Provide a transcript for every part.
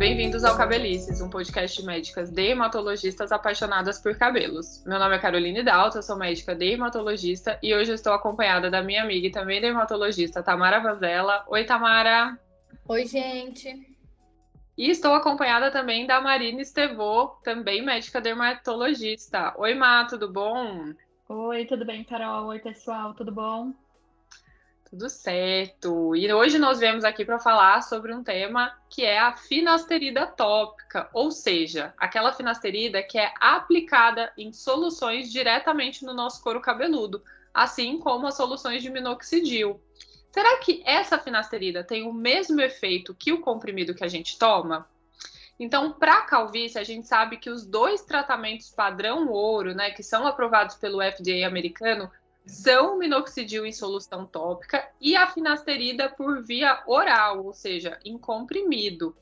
bem-vindos ao Cabelices, um podcast de médicas dermatologistas apaixonadas por cabelos. Meu nome é Caroline Dalto, eu sou médica dermatologista e hoje estou acompanhada da minha amiga e também dermatologista Tamara Vanzella. Oi, Tamara! Oi, gente! E estou acompanhada também da Marina Estevô, também médica dermatologista. Oi, Má, tudo bom? Oi, tudo bem, Carol? Oi, pessoal, tudo bom? Tudo certo. E hoje nós viemos aqui para falar sobre um tema que é a finasterida tópica, ou seja, aquela finasterida que é aplicada em soluções diretamente no nosso couro cabeludo, assim como as soluções de minoxidil. Será que essa finasterida tem o mesmo efeito que o comprimido que a gente toma? Então, para calvície, a gente sabe que os dois tratamentos padrão ouro, né, que são aprovados pelo FDA americano, são o minoxidil em solução tópica e a finasterida por via oral, ou seja, em comprimido.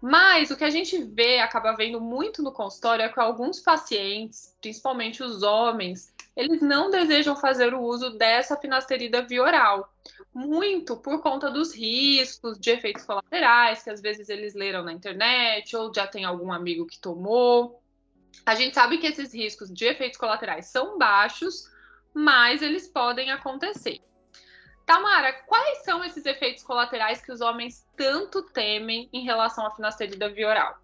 Mas o que a gente vê, acaba vendo muito no consultório, é que alguns pacientes, principalmente os homens, eles não desejam fazer o uso dessa finasterida via oral. Muito por conta dos riscos de efeitos colaterais, que às vezes eles leram na internet, ou já tem algum amigo que tomou. A gente sabe que esses riscos de efeitos colaterais são baixos, mas eles podem acontecer. Tamara, quais são esses efeitos colaterais que os homens tanto temem em relação à finasterida via oral?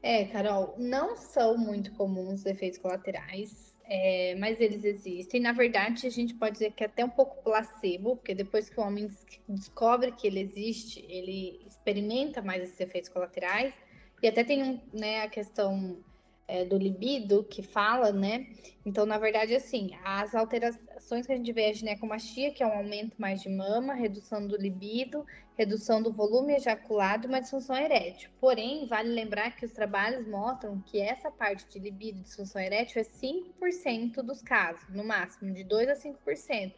É, Carol, não são muito comuns os efeitos colaterais, é, mas eles existem. Na verdade, a gente pode dizer que é até um pouco placebo, porque depois que o homem descobre que ele existe, ele experimenta mais esses efeitos colaterais. E até tem um, né, a questão é, do libido que fala, né? Então, na verdade, assim, as alterações que a gente vê é a ginecomastia, que é um aumento mais de mama, redução do libido, redução do volume ejaculado e uma disfunção erétil. Porém, vale lembrar que os trabalhos mostram que essa parte de libido e disfunção erétil é 5% dos casos, no máximo, de 2 a 5%.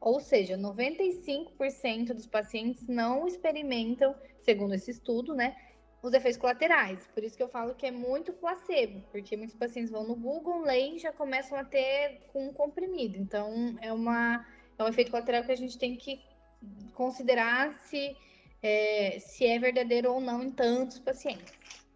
Ou seja, 95% dos pacientes não experimentam, segundo esse estudo, né, os efeitos colaterais. Por isso que eu falo que é muito placebo, porque muitos pacientes vão no Google, leem e já começam a ter com um comprimido. Então, é, uma, é um efeito colateral que a gente tem que considerar se é, se é verdadeiro ou não em tantos pacientes.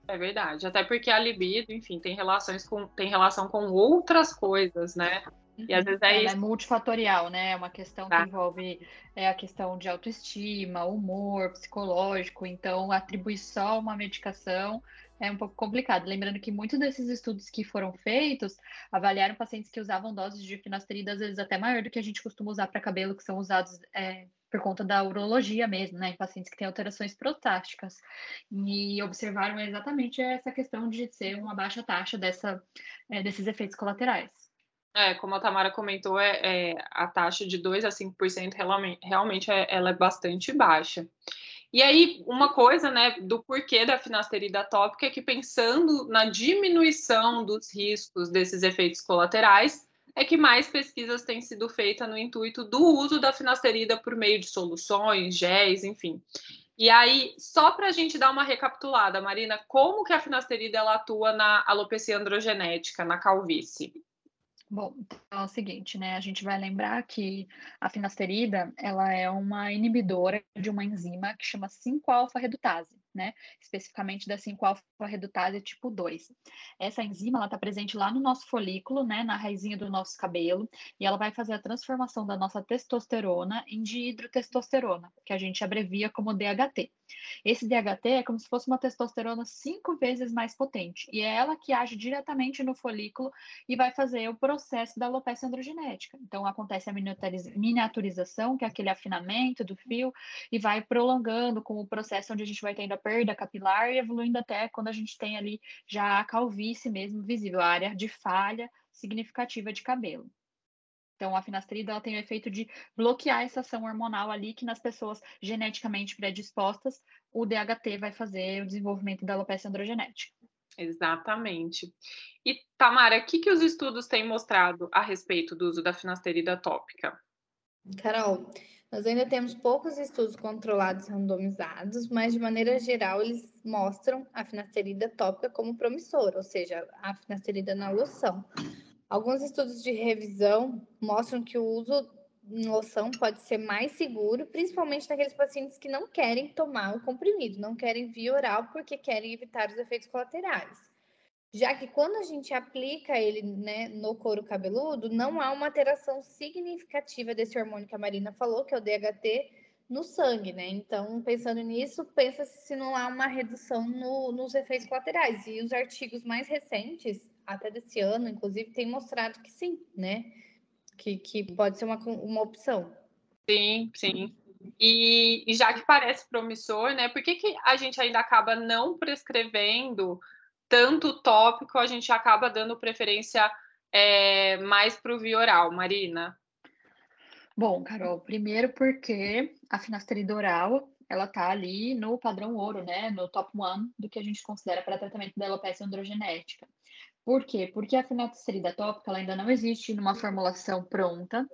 É verdade, até porque a libido, enfim, tem relações com tem relação com outras coisas, né? E às vezes é Ela isso. é multifatorial, né? É uma questão tá. que envolve é, a questão de autoestima, humor, psicológico. Então, atribuir só uma medicação é um pouco complicado. Lembrando que muitos desses estudos que foram feitos avaliaram pacientes que usavam doses de finasterida, às vezes até maior do que a gente costuma usar para cabelo, que são usados é, por conta da urologia mesmo, né? Em pacientes que têm alterações prostáticas. E observaram exatamente essa questão de ser uma baixa taxa dessa, é, desses efeitos colaterais. É, como a Tamara comentou, é, é a taxa de 2 a 5% realmente, realmente é, ela é bastante baixa. E aí, uma coisa, né, do porquê da finasterida tópica é que pensando na diminuição dos riscos desses efeitos colaterais, é que mais pesquisas têm sido feitas no intuito do uso da finasterida por meio de soluções, géis, enfim. E aí, só para a gente dar uma recapitulada, Marina, como que a finasterida ela atua na alopecia androgenética, na calvície? Bom, então é o seguinte, né? A gente vai lembrar que a finasterida, ela é uma inibidora de uma enzima que chama 5-alfa-redutase né? Especificamente da 5-alfa-redutase tipo 2. Essa enzima, ela está presente lá no nosso folículo, né? Na raizinha do nosso cabelo, e ela vai fazer a transformação da nossa testosterona em dihidrotestosterona, que a gente abrevia como DHT. Esse DHT é como se fosse uma testosterona cinco vezes mais potente, e é ela que age diretamente no folículo e vai fazer o processo da alopecia androgenética. Então, acontece a miniaturização, que é aquele afinamento do fio, e vai prolongando com o processo onde a gente vai tendo a perda capilar e evoluindo até quando a gente tem ali já a calvície mesmo visível, a área de falha significativa de cabelo. Então, a finasterida ela tem o efeito de bloquear essa ação hormonal ali que nas pessoas geneticamente predispostas, o DHT vai fazer o desenvolvimento da alopecia androgenética. Exatamente. E, Tamara, o que, que os estudos têm mostrado a respeito do uso da finasterida tópica? Carol, nós ainda temos poucos estudos controlados randomizados, mas de maneira geral eles mostram a finasterida tópica como promissora, ou seja, a finasterida na loção. Alguns estudos de revisão mostram que o uso em loção pode ser mais seguro, principalmente naqueles pacientes que não querem tomar o comprimido, não querem via oral porque querem evitar os efeitos colaterais. Já que quando a gente aplica ele né, no couro cabeludo, não há uma alteração significativa desse hormônio que a Marina falou, que é o DHT, no sangue, né? Então, pensando nisso, pensa se não há uma redução no, nos efeitos colaterais. E os artigos mais recentes, até desse ano, inclusive, têm mostrado que sim, né? Que, que pode ser uma, uma opção. Sim, sim. E, e, já que parece promissor, né? Por que, que a gente ainda acaba não prescrevendo tanto tópico, a gente acaba dando preferência é, mais para o via oral, Marina? Bom, Carol, primeiro porque a finasterida oral, ela tá ali no padrão ouro, né, no top one do que a gente considera para tratamento da alopecia androgenética. Por quê? Porque a finasterida tópica ela ainda não existe numa formulação pronta,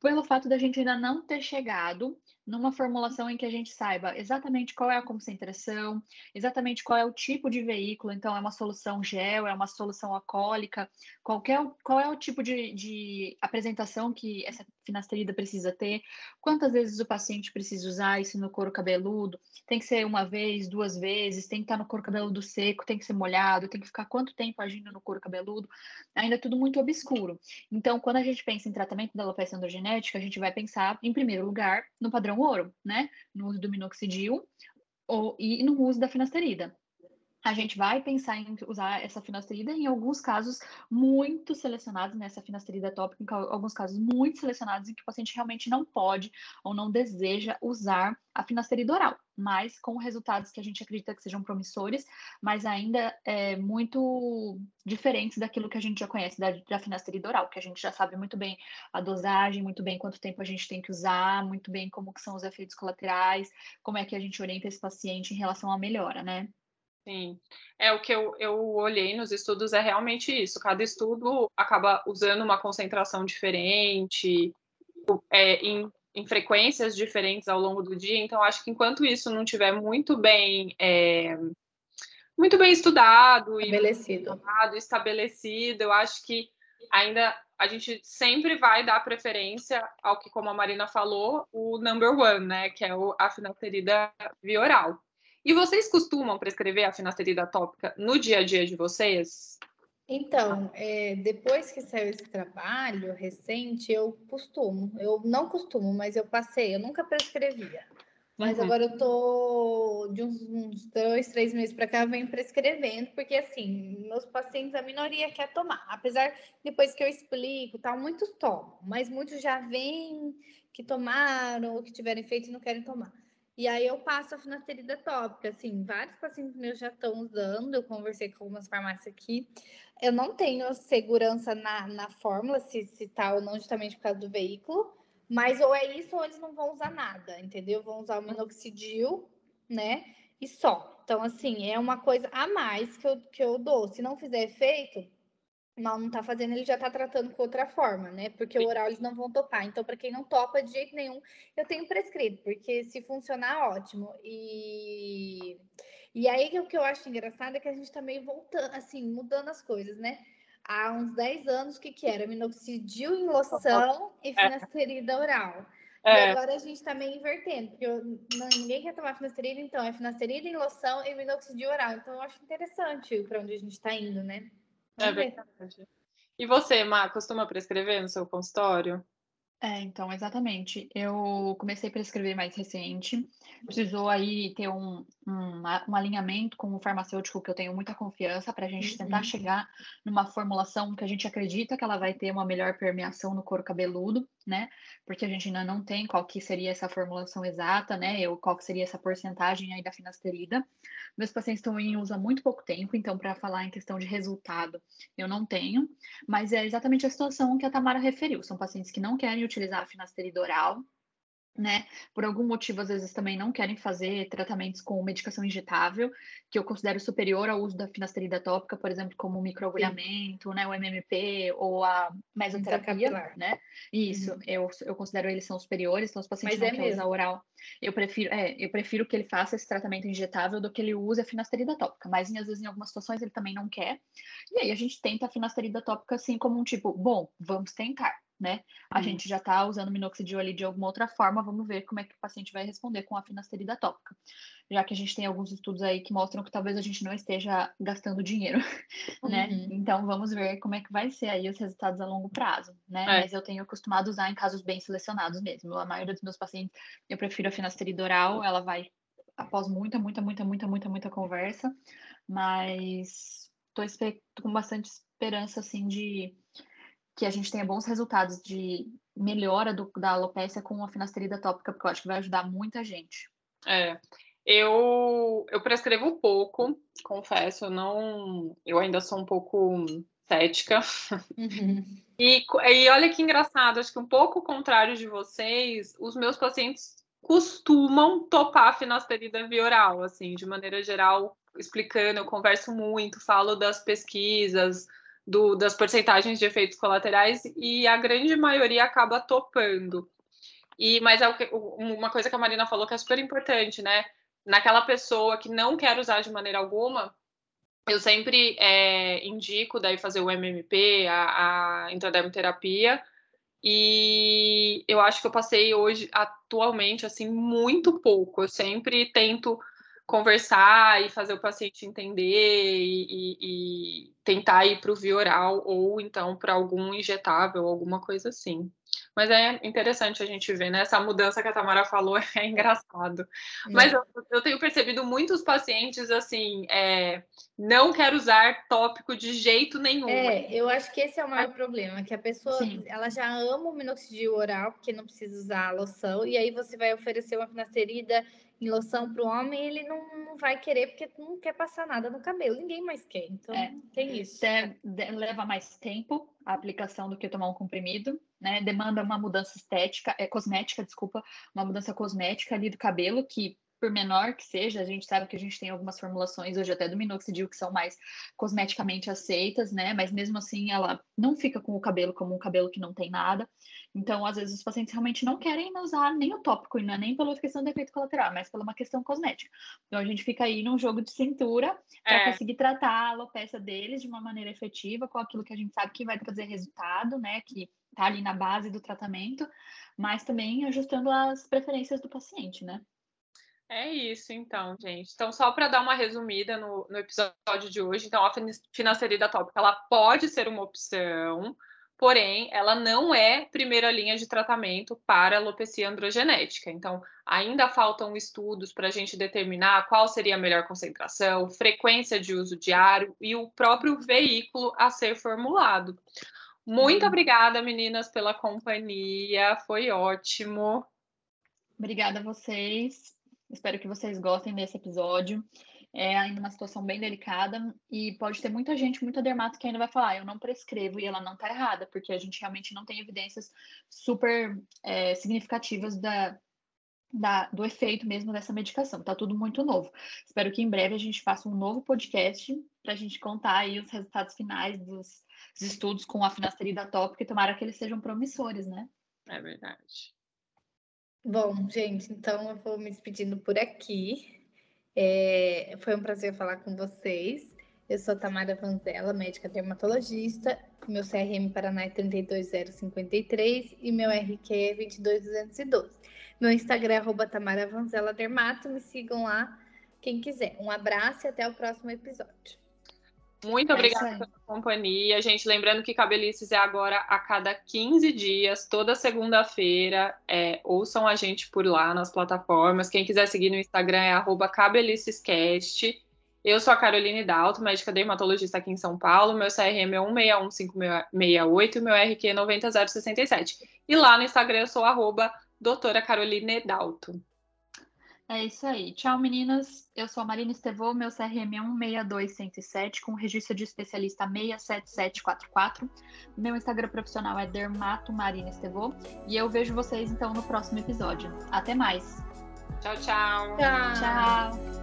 pelo fato da gente ainda não ter chegado numa formulação em que a gente saiba exatamente qual é a concentração, exatamente qual é o tipo de veículo, então é uma solução gel, é uma solução alcoólica, qualquer, qual é o tipo de, de apresentação que essa finasterida precisa ter, quantas vezes o paciente precisa usar isso no couro cabeludo, tem que ser uma vez, duas vezes, tem que estar no couro cabeludo seco, tem que ser molhado, tem que ficar quanto tempo agindo no couro cabeludo, ainda é tudo muito obscuro. Então, quando a gente pensa em tratamento da alopecia androgenética, a gente vai pensar, em primeiro lugar, no padrão ouro, né? No uso do minoxidil ou, e no uso da finasterida a gente vai pensar em usar essa finasterida em alguns casos muito selecionados, nessa né, finasterida tópica, em alguns casos muito selecionados em que o paciente realmente não pode ou não deseja usar a finasterida oral, mas com resultados que a gente acredita que sejam promissores, mas ainda é, muito diferentes daquilo que a gente já conhece da, da finasterida oral, que a gente já sabe muito bem a dosagem, muito bem quanto tempo a gente tem que usar, muito bem como que são os efeitos colaterais, como é que a gente orienta esse paciente em relação à melhora, né? Sim, é o que eu, eu olhei nos estudos, é realmente isso. Cada estudo acaba usando uma concentração diferente, é, em, em frequências diferentes ao longo do dia. Então, acho que enquanto isso não tiver muito bem é, muito bem estudado estabelecido. e estudado, estabelecido, eu acho que ainda a gente sempre vai dar preferência ao que, como a Marina falou, o number one, né? Que é o, a finasterida via oral. E vocês costumam prescrever a finasterida tópica no dia a dia de vocês? Então, é, depois que saiu esse trabalho recente, eu costumo. Eu não costumo, mas eu passei. Eu nunca prescrevia. Mas uhum. agora eu tô de uns, uns dois, três meses para cá, vem prescrevendo, porque assim, meus pacientes, a minoria quer tomar. Apesar, depois que eu explico, tal, muitos tomam, mas muitos já vêm que tomaram ou que tiverem feito e não querem tomar. E aí eu passo a finasterida tópica, assim, vários pacientes meus já estão usando, eu conversei com algumas farmácias aqui. Eu não tenho segurança na, na fórmula, se, se tá ou não, justamente por causa do veículo, mas ou é isso ou eles não vão usar nada, entendeu? Vão usar o minoxidil, né? E só. Então, assim, é uma coisa a mais que eu, que eu dou. Se não fizer efeito, mal não tá fazendo, ele já tá tratando com outra forma, né? Porque o oral eles não vão topar. Então, para quem não topa de jeito nenhum, eu tenho prescrito, porque se funcionar, ótimo. E, e aí o que eu acho engraçado é que a gente tá meio voltando, assim, mudando as coisas, né? Há uns 10 anos, o que, que era? Minoxidil em loção e finasterida oral. É. E agora a gente tá meio invertendo, porque eu, não, ninguém quer tomar finasterida, então é finasterida em loção e minoxidil oral. Então eu acho interessante para onde a gente tá indo, né? É verdade. E você, Má, costuma prescrever no seu consultório? É, então, exatamente. Eu comecei a prescrever mais recente. Precisou aí ter um, um, um alinhamento com o farmacêutico que eu tenho muita confiança para a gente tentar uhum. chegar numa formulação que a gente acredita que ela vai ter uma melhor permeação no couro cabeludo, né? Porque a gente ainda não tem qual que seria essa formulação exata, né? Ou qual que seria essa porcentagem aí da finasterida. Meus pacientes estão em uso há muito pouco tempo, então para falar em questão de resultado, eu não tenho, mas é exatamente a situação que a Tamara referiu. São pacientes que não querem utilizar a finasterida oral, né? Por algum motivo, às vezes também não querem fazer tratamentos com medicação injetável, que eu considero superior ao uso da finasterida tópica, por exemplo, como o microagulhamento, né, o MMP ou a mesoterapia, né? Isso, uhum. eu, eu considero eles são superiores, então os pacientes Mas não é querem usar oral. Eu prefiro, é, eu prefiro que ele faça esse tratamento injetável do que ele use a finasterida tópica, mas às vezes em algumas situações ele também não quer. E aí a gente tenta a finasterida tópica assim como um tipo, bom, vamos tentar né? A uhum. gente já está usando minoxidil ali de alguma outra forma, vamos ver como é que o paciente vai responder com a finasterida tópica. Já que a gente tem alguns estudos aí que mostram que talvez a gente não esteja gastando dinheiro, né? Uhum. Então vamos ver como é que vai ser aí os resultados a longo prazo, né? É. Mas eu tenho acostumado a usar em casos bem selecionados mesmo. A maioria dos meus pacientes, eu prefiro a finasterida oral, ela vai após muita, muita, muita, muita, muita, muita conversa, mas estou com bastante esperança, assim, de que a gente tenha bons resultados de melhora do, da alopecia com a finasterida tópica, porque eu acho que vai ajudar muita gente. É, eu, eu prescrevo pouco, confesso, eu não, eu ainda sou um pouco cética. Uhum. E, e olha que engraçado, acho que um pouco contrário de vocês, os meus pacientes costumam topar a finasterida via oral, assim, de maneira geral, explicando, eu converso muito, falo das pesquisas, do, das porcentagens de efeitos colaterais e a grande maioria acaba topando. E, mas é uma coisa que a Marina falou que é super importante, né? Naquela pessoa que não quer usar de maneira alguma, eu sempre é, indico daí fazer o MMP, a, a intradermoterapia, e eu acho que eu passei hoje, atualmente, assim, muito pouco. Eu sempre tento conversar e fazer o paciente entender e, e, e tentar ir para o via oral ou então para algum injetável, alguma coisa assim. Mas é interessante a gente ver, né? Essa mudança que a Tamara falou é engraçado. Mas eu, eu tenho percebido muitos pacientes assim, é, não quero usar tópico de jeito nenhum. É, eu acho que esse é o maior problema, que a pessoa Sim. ela já ama o minoxidil oral, porque não precisa usar a loção, e aí você vai oferecer uma finasterida em loção para o homem, ele não, não, vai querer porque não quer passar nada no cabelo. Ninguém mais quer. Então, é, tem isso. É, leva mais tempo a aplicação do que tomar um comprimido, né? Demanda uma mudança estética, é cosmética, desculpa, uma mudança cosmética ali do cabelo que por menor que seja, a gente sabe que a gente tem algumas formulações hoje até do minoxidil que são mais cosmeticamente aceitas, né? Mas mesmo assim ela não fica com o cabelo como um cabelo que não tem nada. Então, às vezes, os pacientes realmente não querem usar nem o tópico, e não é nem pela questão do efeito colateral, mas pela uma questão cosmética. Então, a gente fica aí num jogo de cintura para é. conseguir tratar a alopecia deles de uma maneira efetiva, com aquilo que a gente sabe que vai trazer resultado, né? Que tá ali na base do tratamento, mas também ajustando as preferências do paciente, né? É isso, então, gente. Então, só para dar uma resumida no, no, episódio de hoje, então, a finasterida tópica, ela pode ser uma opção, porém, ela não é primeira linha de tratamento para alopecia androgenética. Então, ainda faltam estudos para a gente determinar qual seria a melhor concentração, frequência de uso diário e o próprio veículo a ser formulado. Muito uhum. obrigada, meninas, pela companhia. Foi ótimo. Obrigada a vocês. Espero que vocês gostem desse episódio. É ainda uma situação bem delicada e pode ter muita gente, muita dermato que ainda vai falar, ah, eu não prescrevo e ela não tá errada, porque a gente realmente não tem evidências super é, significativas da, da, do efeito mesmo dessa medicação. Tá tudo muito novo. Espero que em breve a gente faça um novo podcast para a gente contar aí os resultados finais dos, dos estudos com a finasterida tópica e tomara que eles sejam promissores, né? É verdade. Bom, gente, então eu vou me despedindo por aqui. É, foi um prazer falar com vocês. Eu sou Tamara Vanzella, médica dermatologista. Meu CRM Paraná é 32053 e meu RQ é 22212. Meu Instagram é arroba Tamara Vanzella Dermato. Me sigam lá, quem quiser. Um abraço e até o próximo episódio. Muito é obrigada pela companhia. Gente, lembrando que Cabelices é agora a cada 15 dias, toda segunda-feira. É, ouçam a gente por lá nas plataformas. Quem quiser seguir no Instagram é cabelicescast. Eu sou a Caroline Dalto, médica dermatologista aqui em São Paulo. Meu CRM é 161568 e meu RQ é 90067. E lá no Instagram eu sou arroba doutora Caroline Dalto. É isso aí. Tchau, meninas. Eu sou a Marina Estevô, meu CRM é 162107, com registro de especialista 67744. Meu Instagram profissional é Dermato Marina Estevô. E eu vejo vocês, então, no próximo episódio. Até mais. Tchau, tchau. Tchau. tchau.